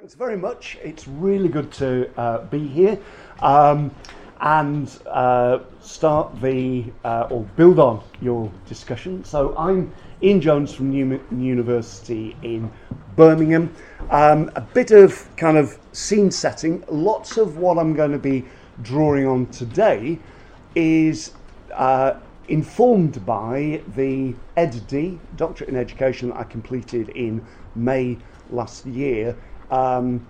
Thanks very much. It's really good to uh, be here um, and uh, start the uh, or build on your discussion. So I'm Iain Jones from New- University in Birmingham. Um, a bit of kind of scene setting. Lots of what I'm going to be drawing on today is uh, informed by the EdD, Doctorate in Education, that I completed in May last year um,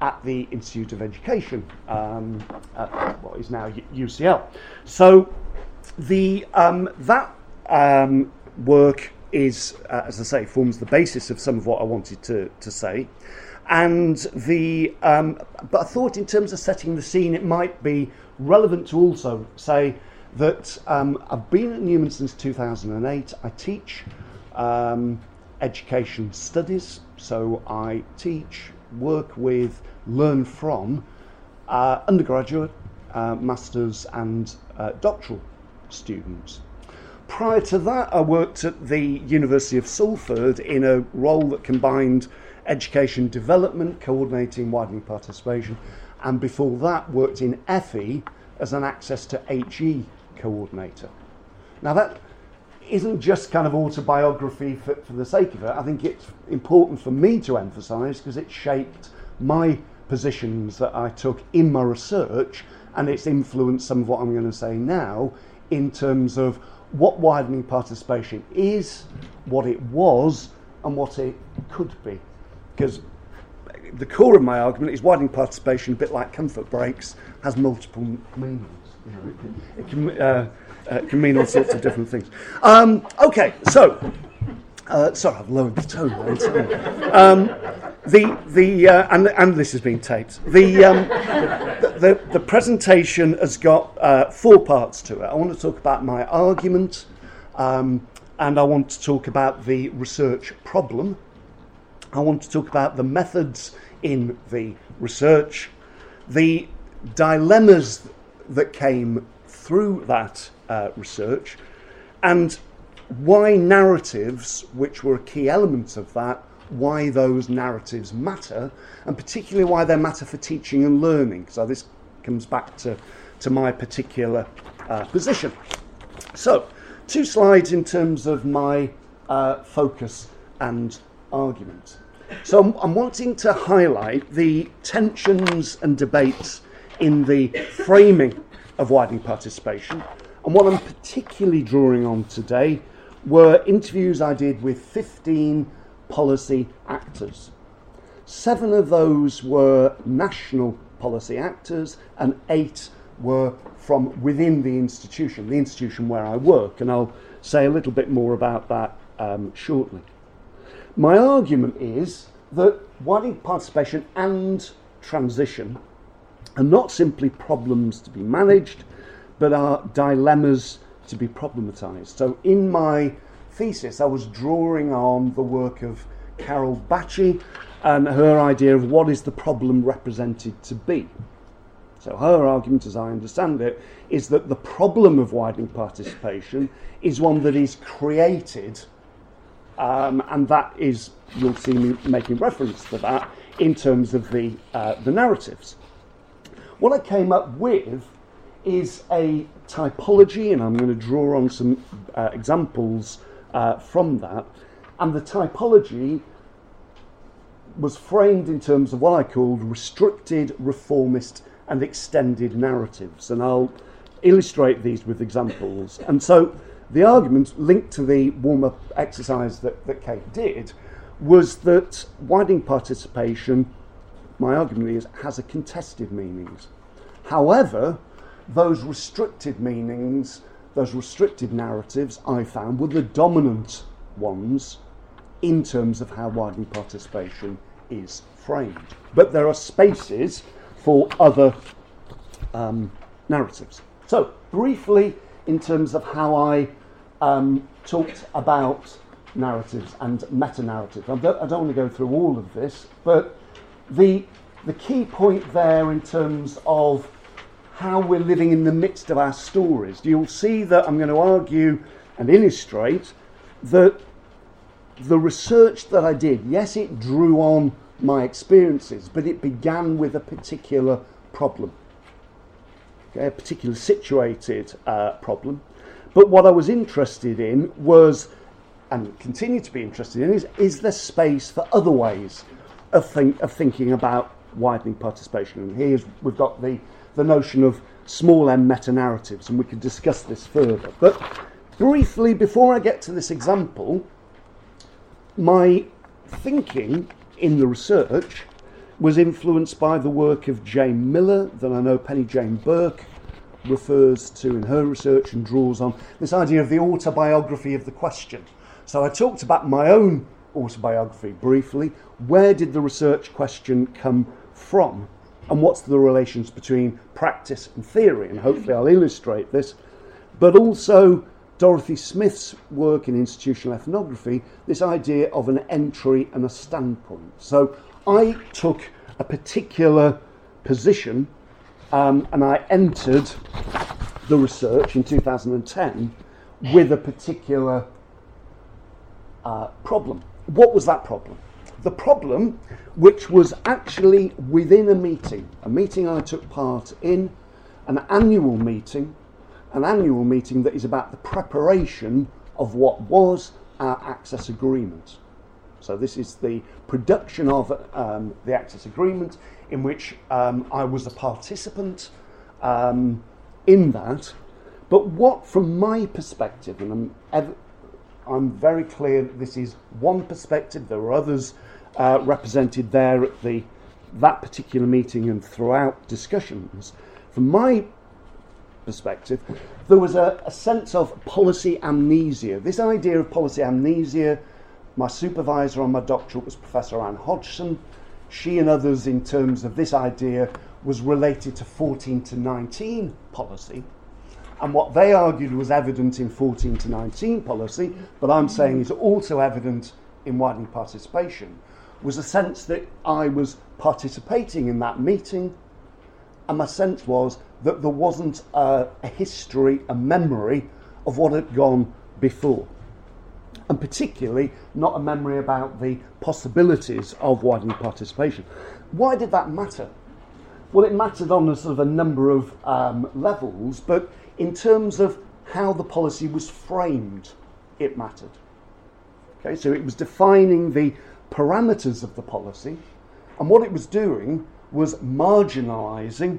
at the Institute of Education, um, at what is now UCL. So the um, that um, work is, uh, as I say, forms the basis of some of what I wanted to, to say. And the, um, but I thought in terms of setting the scene, it might be relevant to also say that I've been at Newman since 2008. I teach um, education studies, so I teach work with, learn from uh, undergraduate, uh, masters, and uh, doctoral students. Prior to that, I worked at the University of Salford in a role that combined education development, coordinating widening participation, and before that, worked in FE as an access to HE coordinator. Now, that isn't just kind of autobiography for, for the sake of it. I think it's important for me to emphasise because it shaped my positions that I took in my research and it's influenced some of what I'm going to say now in terms of what widening participation is, what it was, and what it could be. Because the core of my argument is widening participation, a bit like comfort breaks, has multiple meanings. It can, it uh, uh, can mean all sorts of different things. Um, okay, so. Uh, sorry, I've lowered the tone. Um, the the uh, and and this has been taped. The um, the, the, the, presentation has got uh, four parts to it. I want to talk about my argument, um, and I want to talk about the research problem. I want to talk about the methods in the research, the dilemmas that came through that uh, research, and why narratives, which were a key element of that, why those narratives matter, and particularly why they matter for teaching and learning. So this comes back to, to my particular uh, position. So, two slides in terms of my uh, focus and argument. So, I'm, wanting to highlight the tensions and debates in the framing of widening participation and what I'm particularly drawing on today were interviews I did with 15 policy actors. Seven of those were national policy actors, and eight were from within the institution, the institution where I work, and I'll say a little bit more about that um, shortly. My argument is that widening participation and transition are not simply problems to be managed, but are dilemmas to be problematized. So in my thesis, I was drawing on the work of Carol Bacchi and her idea of what is the problem represented to be. So her argument, as I understand it, is that the problem of widening participation is one that is created, um, and that is you'll see me making reference to that in terms of the uh, the narratives. What I came up with is a typology, and I'm going to draw on some uh, examples uh, from that. And the typology was framed in terms of what I called restricted, reformist, and extended narratives. And I'll illustrate these with examples. And so the argument linked to the warm up exercise that, that Kate did was that widening participation, my argument is, has a contested meanings. However, those restricted meanings, those restricted narratives, I found were the dominant ones in terms of how widening participation is framed. But there are spaces for other um, narratives. So, briefly, in terms of how I um, talked about narratives and meta narratives, I don't, I don't want to go through all of this, but the, the key point there in terms of how we're living in the midst of our stories. You'll see that I'm going to argue and illustrate that the research that I did, yes, it drew on my experiences, but it began with a particular problem, okay, a particular situated uh, problem. But what I was interested in was, and continue to be interested in, is, is there space for other ways of, think, of thinking about widening participation? And here's, we've got the, the notion of small m meta narratives, and we could discuss this further. But briefly, before I get to this example, my thinking in the research was influenced by the work of Jane Miller, that I know Penny Jane Burke refers to in her research and draws on this idea of the autobiography of the question. So I talked about my own autobiography briefly. Where did the research question come from? And what's the relations between practice and theory? And hopefully I'll illustrate this. But also Dorothy Smith's work in institutional ethnography, this idea of an entry and a standpoint. So I took a particular position um, and I entered the research in 2010 with a particular uh, problem. What was that problem? The problem, which was actually within a meeting, a meeting I took part in, an annual meeting an annual meeting that is about the preparation of what was our access agreement. So this is the production of um, the access agreement in which um, I was a participant um, in that. But what, from my perspective, and I'm, ev- I'm very clear that this is one perspective, there are others uh, represented there at the, that particular meeting and throughout discussions. From my perspective, there was a, a sense of policy amnesia. This idea of policy amnesia, my supervisor on my doctorate was Professor Anne Hodgson. She and others, in terms of this idea, was related to 14 to 19 policy. And what they argued was evident in 14 to 19 policy, but I'm saying is also evident in widening participation, was a sense that I was participating in that meeting, and my sense was that there wasn't a, a history, a memory of what had gone before. And particularly, not a memory about the possibilities of widening participation. Why did that matter? Well, it mattered on a sort of a number of um, levels, but in terms of how the policy was framed, it mattered. Okay, so it was defining the parameters of the policy, and what it was doing was marginalising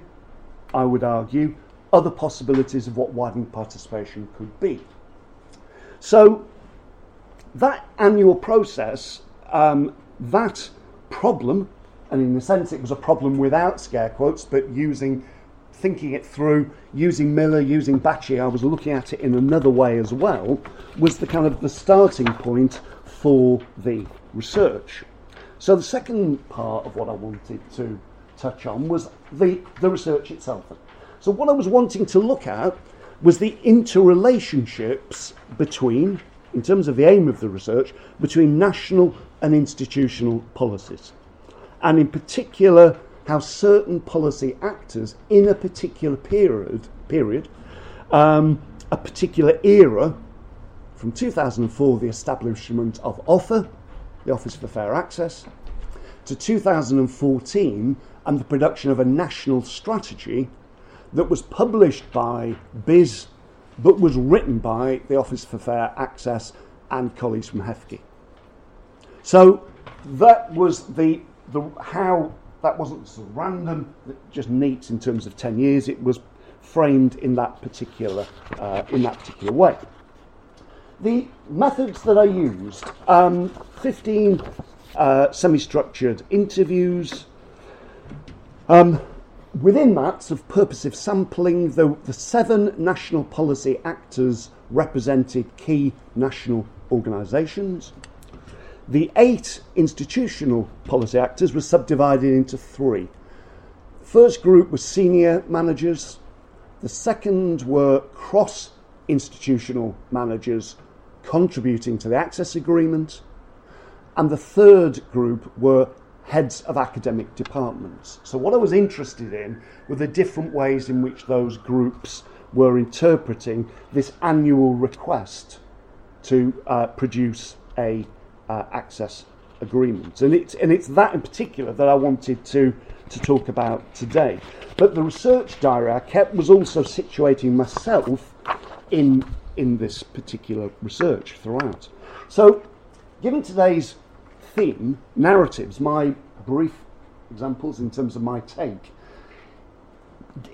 I would argue, other possibilities of what widening participation could be. So, that annual process, um, that problem, and in a sense it was a problem without scare quotes, but using, thinking it through, using Miller, using Bacchi, I was looking at it in another way as well, was the kind of the starting point for the research. So the second part of what I wanted to touch on was the, the research itself. So, what I was wanting to look at was the interrelationships between, in terms of the aim of the research, between national and institutional policies. And in particular, how certain policy actors in a particular period, period um, a particular era, from 2004, the establishment of OFFA, the Office for Fair Access, to 2014, and the production of a national strategy that was published by BIS but was written by the Office for Fair Access and colleagues from HEFCE. So that was the, the how that wasn't sort of random, just neat in terms of 10 years. It was framed in that particular, uh, in that particular way. The methods that I used, um, 15 uh, semi-structured interviews, um, within that of purposive sampling, the, the seven national policy actors represented key national organisations. The eight institutional policy actors were subdivided into three. The first group was senior managers, the second were cross institutional managers contributing to the access agreement, and the third group were heads of academic departments. So, what I was interested in were the different ways in which those groups were interpreting this annual request to uh, produce a uh, access agreement. And it's, and it's that in particular that I wanted to, to talk about today. But the research diary I kept was also situating myself in, in this particular research throughout. So, given today's theme, narratives, my brief examples in terms of my take,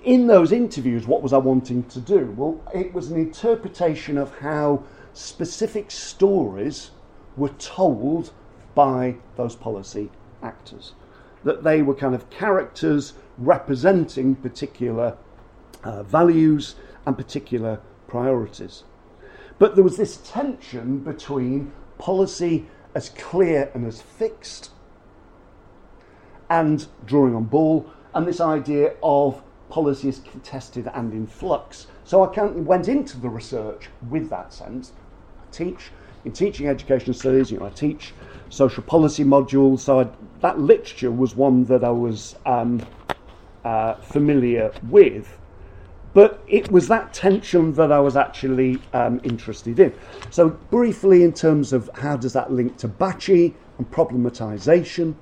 in those interviews, what was I wanting to do? Well, it was an interpretation of how specific stories were told by those policy actors. That they were kind of characters representing particular uh, values and particular priorities. But there was this tension between policy as clear and as fixed and drawing on Ball, and this idea of policy as contested and in flux. So I went into the research with that sense. I teach in teaching education studies, you know, I teach social policy modules, so I, that literature was one that I was um, uh, familiar with. But it was that tension that I was actually um, interested in. So, briefly, in terms of how does that link to Bacchi and problematization,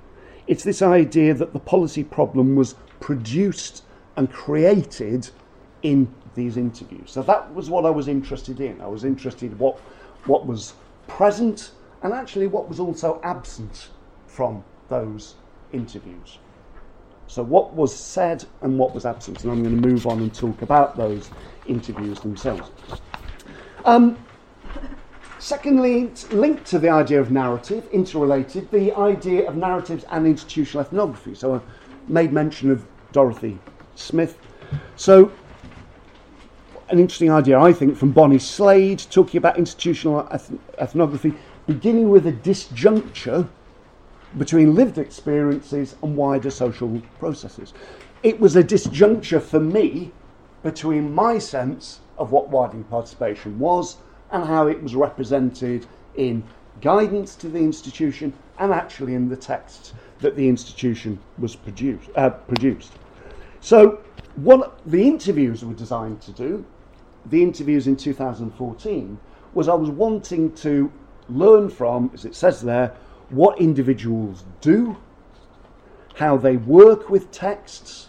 it's this idea that the policy problem was produced and created in these interviews. So that was what I was interested in. I was interested in what what was present and actually what was also absent from those interviews. So, what was said and what was absent, and I'm going to move on and talk about those interviews themselves. Um, secondly, linked to the idea of narrative, interrelated, the idea of narratives and institutional ethnography. So, I made mention of Dorothy Smith. So, an interesting idea, I think, from Bonnie Slade, talking about institutional eth- ethnography, beginning with a disjuncture between lived experiences and wider social processes. It was a disjuncture for me between my sense of what widening participation was and how it was represented in guidance to the institution and actually in the texts that the institution was produced. Uh, produced. So, what the interviews were designed to do the interviews in 2014 was I was wanting to learn from, as it says there, what individuals do, how they work with texts,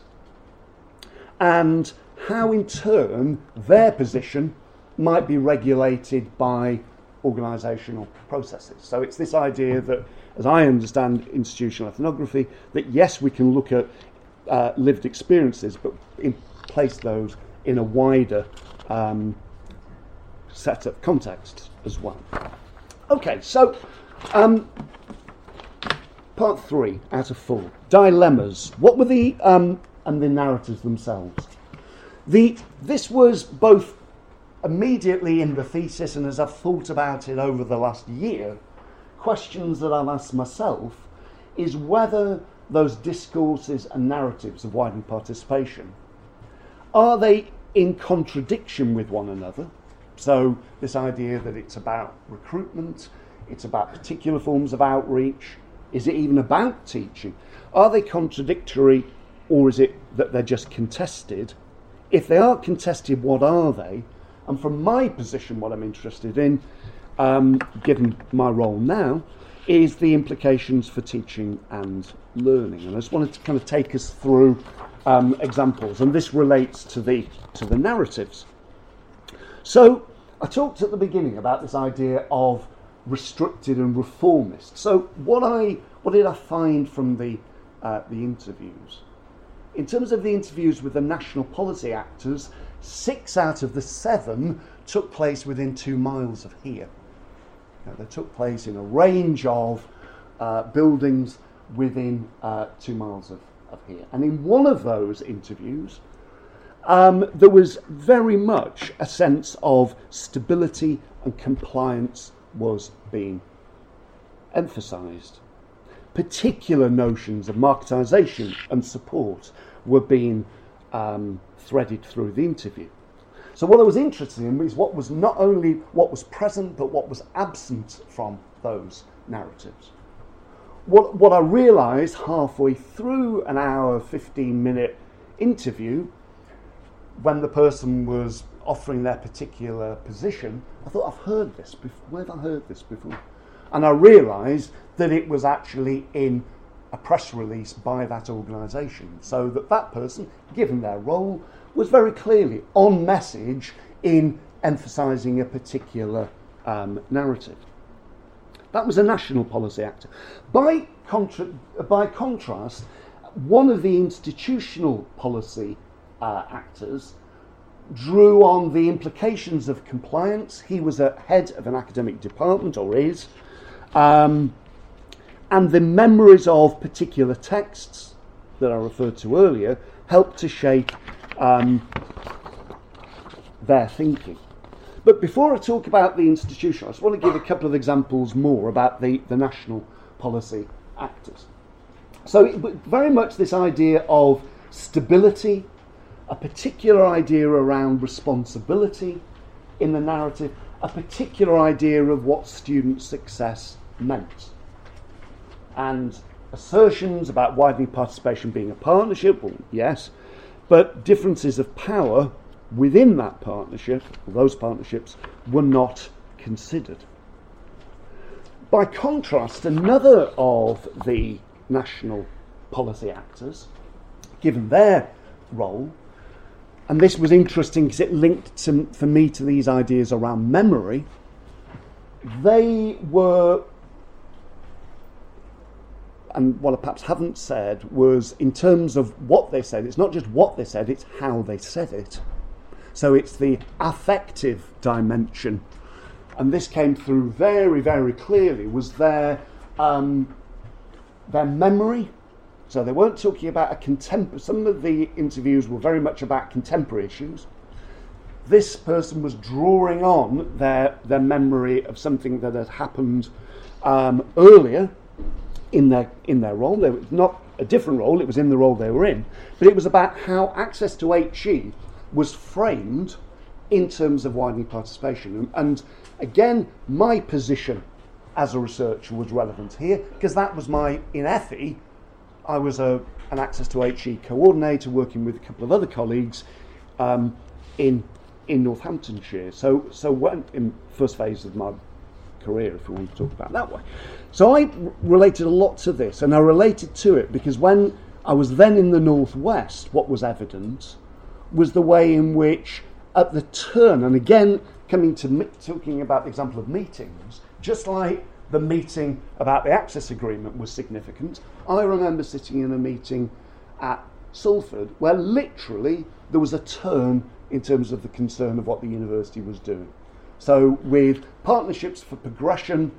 and how in turn their position might be regulated by organisational processes. So it's this idea that, as I understand institutional ethnography, that yes, we can look at uh, lived experiences, but in, place those in a wider um, set of contexts as well. Okay, so um, part three out of four dilemmas. What were the um, and the narratives themselves? The this was both immediately in the thesis and as I've thought about it over the last year, questions that I've asked myself is whether those discourses and narratives of widened participation are they in contradiction with one another. So, this idea that it's about recruitment, it's about particular forms of outreach, is it even about teaching? Are they contradictory or is it that they're just contested? If they are contested, what are they? And from my position, what I'm interested in, um, given my role now, is the implications for teaching and learning. And I just wanted to kind of take us through um, examples, and this relates to the to the narratives. So I talked at the beginning about this idea of restricted and reformist. So what I what did I find from the uh, the interviews? In terms of the interviews with the national policy actors, six out of the seven took place within two miles of here. Now, they took place in a range of uh, buildings within uh, two miles of of here. And in one of those interviews, um, there was very much a sense of stability and compliance was being emphasized. Particular notions of marketisation and support were being um, threaded through the interview. So, what I was interested in is what was not only what was present, but what was absent from those narratives what, what I realised halfway through an hour, 15 minute interview, when the person was offering their particular position, I thought, I've heard this before. Where have I heard this before? And I realised that it was actually in a press release by that organisation, so that that person, given their role, was very clearly on message in emphasising a particular um, narrative. That was a national policy actor. By, contra- by contrast, one of the institutional policy uh, actors drew on the implications of compliance. He was a head of an academic department, or is, um, and the memories of particular texts that I referred to earlier helped to shape um, their thinking. But before I talk about the institution, I just want to give a couple of examples more about the, the national policy actors. So, very much this idea of stability, a particular idea around responsibility in the narrative, a particular idea of what student success meant. And assertions about widening participation being a partnership, well, yes, but differences of power within that partnership, those partnerships, were not considered. By contrast, another of the national policy actors, given their role, and this was interesting because it linked to, for me to these ideas around memory, they were and what I perhaps haven't said was in terms of what they said, it's not just what they said, it's how they said it. So it's the affective dimension. And this came through very, very clearly, was their, um, their memory. So they weren't talking about a contemporary, some of the interviews were very much about contemporary issues. This person was drawing on their, their memory of something that had happened um, earlier in their, in their role. They was not a different role, it was in the role they were in, but it was about how access to HE was framed in terms of widening participation. And again, my position as a researcher was relevant here because that was my, in FE, I was a, an access to HE coordinator working with a couple of other colleagues um, in, in Northamptonshire. So, so when, in first phase of my career, if we want to talk about that way. So I related a lot to this, and I related to it because when I was then in the Northwest, what was evident was the way in which, at the turn, and again coming to talking about the example of meetings, just like the meeting about the access agreement was significant, I remember sitting in a meeting at Salford where literally there was a turn in terms of the concern of what the university was doing. So, with partnerships for progression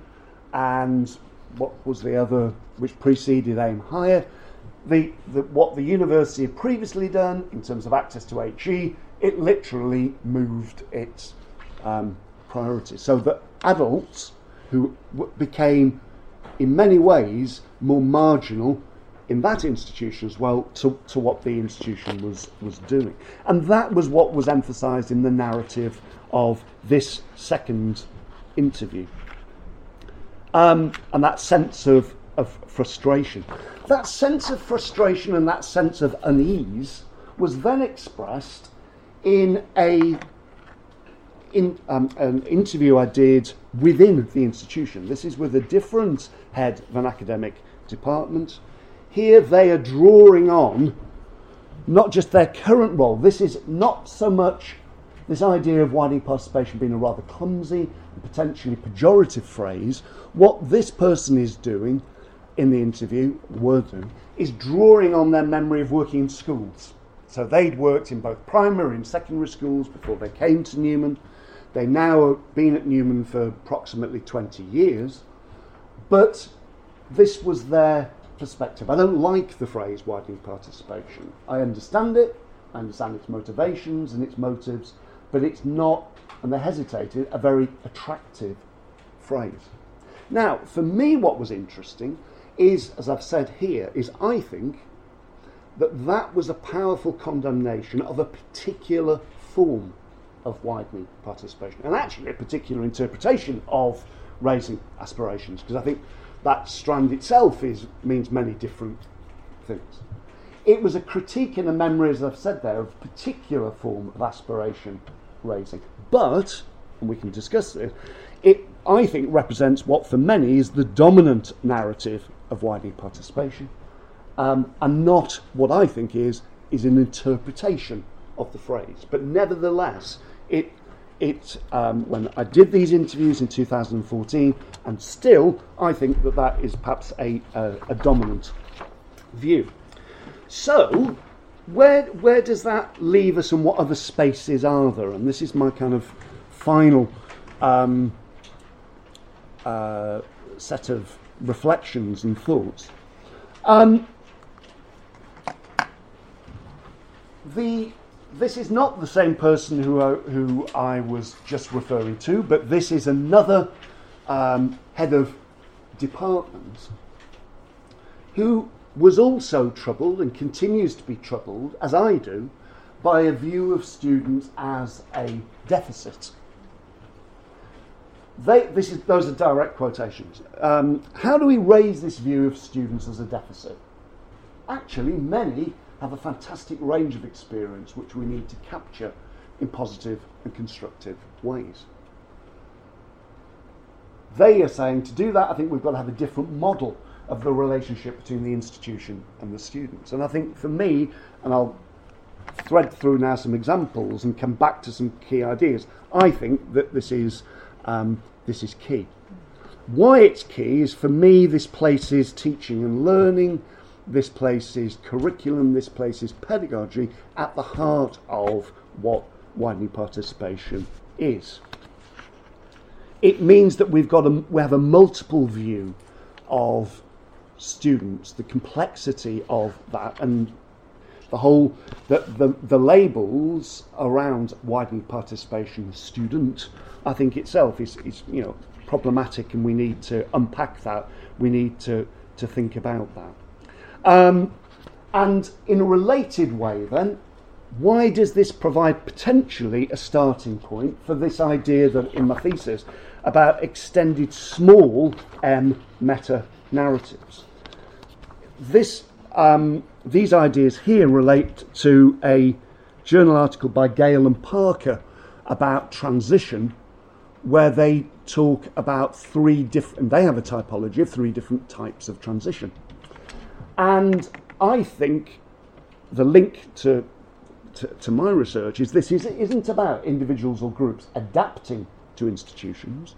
and what was the other which preceded Aimhigher, the, the, what the university had previously done in terms of access to HE, it literally moved its um, priorities. So that adults who became, in many ways, more marginal in that institution as well to, to what the institution was, was doing. And that was what was emphasised in the narrative of this second interview. Um, and that sense of, of frustration. That sense of frustration and that sense of unease was then expressed in a in um, an interview I did within the institution. This is with a different head of an academic department. Here they are drawing on not just their current role. This is not so much this idea of widening participation being a rather clumsy and potentially pejorative phrase. What this person is doing in the interview, were doing, is drawing on their memory of working in schools. So they'd worked in both primary and secondary schools before they came to Newman. They now been at Newman for approximately 20 years, but this was their perspective. I don't like the phrase widening participation. I understand it, I understand its motivations and its motives, but it's not, and they hesitated, a very attractive phrase. Now, for me, what was interesting is, as I've said here, is I think that that was a powerful condemnation of a particular form of widening participation, and actually a particular interpretation of raising aspirations, because I think that strand itself is, means many different things. It was a critique in a memory, as I've said there, of particular form of aspiration raising. But, and we can discuss this, it, I think, represents what for many is the dominant narrative of widening participation, um, and not what I think is is an interpretation of the phrase. But nevertheless, it it um, when I did these interviews in 2014, and still I think that that is perhaps a, a, a dominant view. So, where where does that leave us, and what other spaces are there? And this is my kind of final um, uh, set of reflections and thoughts. Um, the this is not the same person who I, who I was just referring to, but this is another um, head of department who was also troubled and continues to be troubled, as I do, by a view of students as a deficit. They, this is, those are direct quotations. Um, how do we raise this view of students as a deficit? Actually, many have a fantastic range of experience which we need to capture in positive and constructive ways. They are saying to do that, I think we've got to have a different model of the relationship between the institution and the students. And I think for me, and I'll thread through now some examples and come back to some key ideas, I think that this is, um, this is key. Why it's key is for me, this places teaching and learning this places curriculum, this places pedagogy at the heart of what widening participation is. It means that we've got a, we have a multiple view of students, the complexity of that, and the whole the, the, the labels around widening participation student, I think itself is, is you know problematic, and we need to unpack that. We need to to think about that. Um, and in a related way, then, why does this provide potentially a starting point for this idea that in my thesis about extended small m meta narratives? This, um, these ideas here relate to a journal article by Gale and Parker about transition, where they talk about three different, they have a typology of three different types of transition. And I think the link to, to, to, my research is this is, isn't about individuals or groups adapting to institutions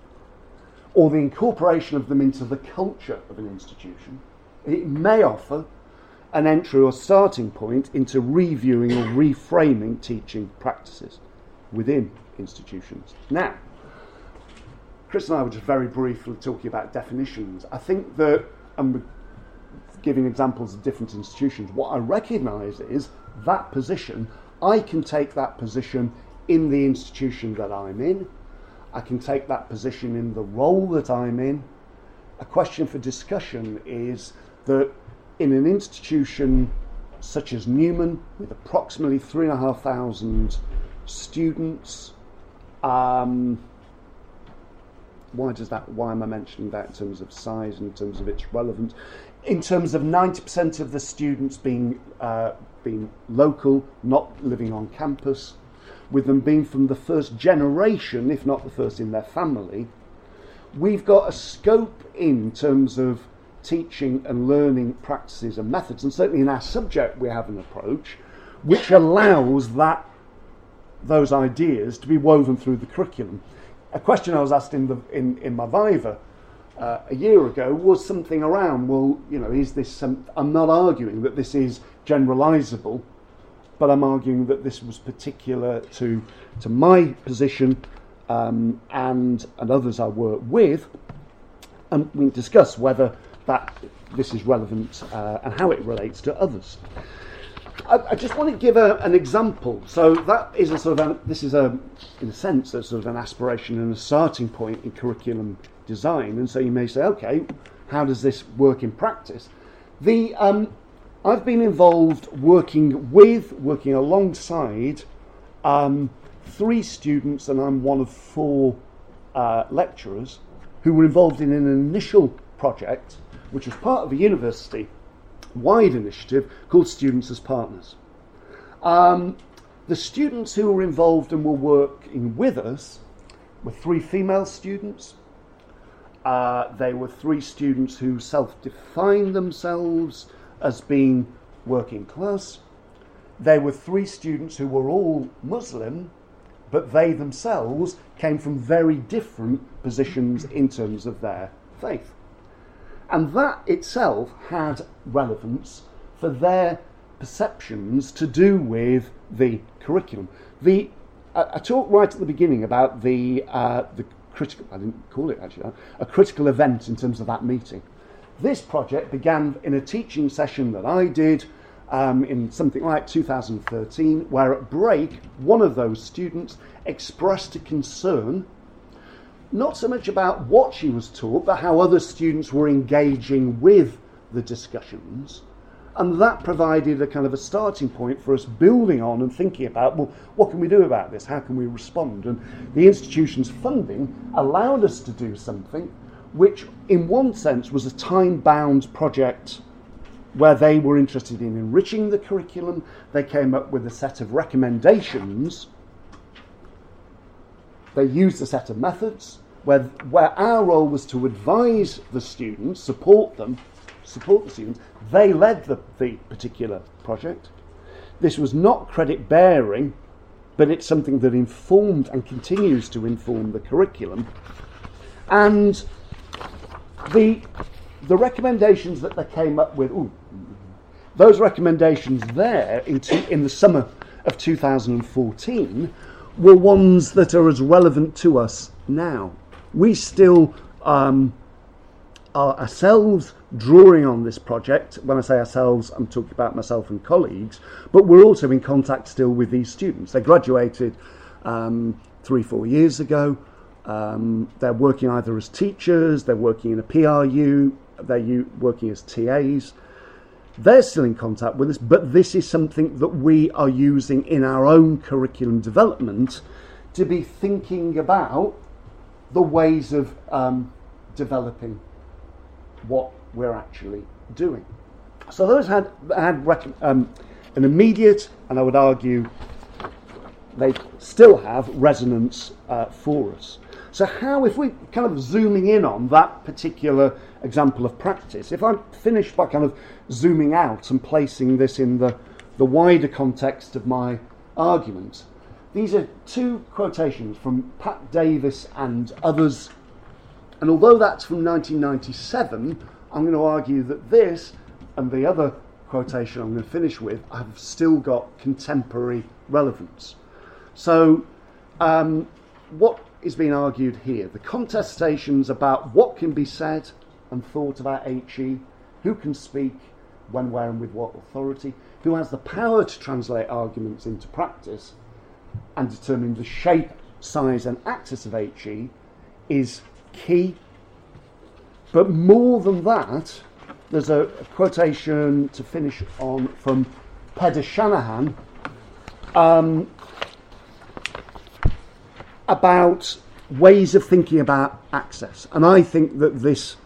or the incorporation of them into the culture of an institution. It may offer an entry or starting point into reviewing or reframing teaching practices within institutions. Now, Chris and I were just very briefly talking about definitions. I think that, and giving examples of different institutions. What I recognise is that position, I can take that position in the institution that I'm in, I can take that position in the role that I'm in. A question for discussion is that in an institution such as Newman, with approximately three and a half thousand students, um, why does that? Why am I mentioning that in terms of size, in terms of its relevance? In terms of 90% of the students being, uh, being local, not living on campus, with them being from the first generation, if not the first in their family, we've got a scope in terms of teaching and learning practices and methods, and certainly in our subject we have an approach which allows that those ideas to be woven through the curriculum. A question I was asked in, the, in, in my Viva uh, a year ago was something around, well, you know, is this some, I'm not arguing that this is generalizable, but I'm arguing that this was particular to, to my position um, and, and others I work with, and we discuss whether that this is relevant uh, and how it relates to others. I, I just want to give a, an example. So that is a sort of this is a in a sense a sort of an aspiration and a starting point in curriculum design. And so you may say, okay, how does this work in practice? The um, I've been involved working with, working alongside um, three students, and I'm one of four uh, lecturers who were involved in an initial project, which was part of a university wide initiative called Students as Partners. Um, the students who were involved and were working with us were three female students. Uh, they were three students who self defined themselves as being working class. They were three students who were all Muslim, but they themselves came from very different positions in terms of their faith. And that itself had relevance for their perceptions to do with the curriculum. The, I, I talked right at the beginning about the, uh, the critical, I didn't call it actually, a critical event in terms of that meeting. This project began in a teaching session that I did um, in something like 2013, where at break, one of those students expressed a concern not so much about what she was taught, but how other students were engaging with the discussions. And that provided a kind of a starting point for us building on and thinking about, well, what can we do about this? How can we respond? And the institution's funding allowed us to do something which, in one sense, was a time bound project where they were interested in enriching the curriculum. They came up with a set of recommendations. They used a set of methods where, where our role was to advise the students, support them, support the students. They led the, the particular project. This was not credit bearing, but it's something that informed and continues to inform the curriculum. And the, the recommendations that they came up with, ooh, those recommendations there in, two, in the summer of 2014 were ones that are as relevant to us now. We still um, are ourselves drawing on this project. When I say ourselves, I'm talking about myself and colleagues, but we're also in contact still with these students. They graduated um, three, four years ago. Um, they're working either as teachers, they're working in a PRU, they're working as TAs. They're still in contact with us, but this is something that we are using in our own curriculum development to be thinking about the ways of um, developing what we're actually doing. So those had had um, an immediate, and I would argue they still have resonance uh, for us. So how, if we kind of zooming in on that particular example of practice, if I finish by kind of zooming out and placing this in the, the wider context of my argument, these are two quotations from Pat Davies and others. And although that's from 1997, I'm going to argue that this and the other quotation I'm going to finish with have still got contemporary relevance. So, um, what is being argued here. The contestations about what can be said and thought about HE, who can speak, when, where, and with what authority, who has the power to translate arguments into practice, and determine the shape, size, and axis of HE is key. But more than that, there's a, quotation to finish on from Peadar Shanahan. Um, about ways of thinking about access. And I think that this,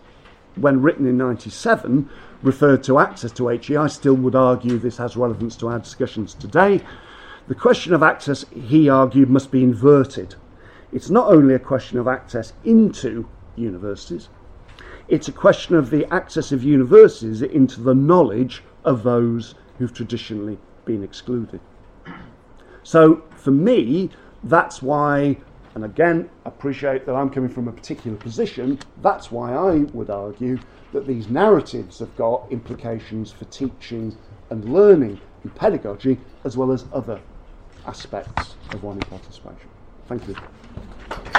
when written in 97, referred to access to HE. I still would argue this has relevance to our discussions today. The question of access, he argued, must be inverted. It's not only a question of access into universities, it's a question of the access of universities into the knowledge of those who've traditionally been excluded. So for me, that's why and again, appreciate that I'm coming from a particular position. That's why I would argue that these narratives have got implications for teaching and learning and pedagogy, as well as other aspects of learning participation. Thank you.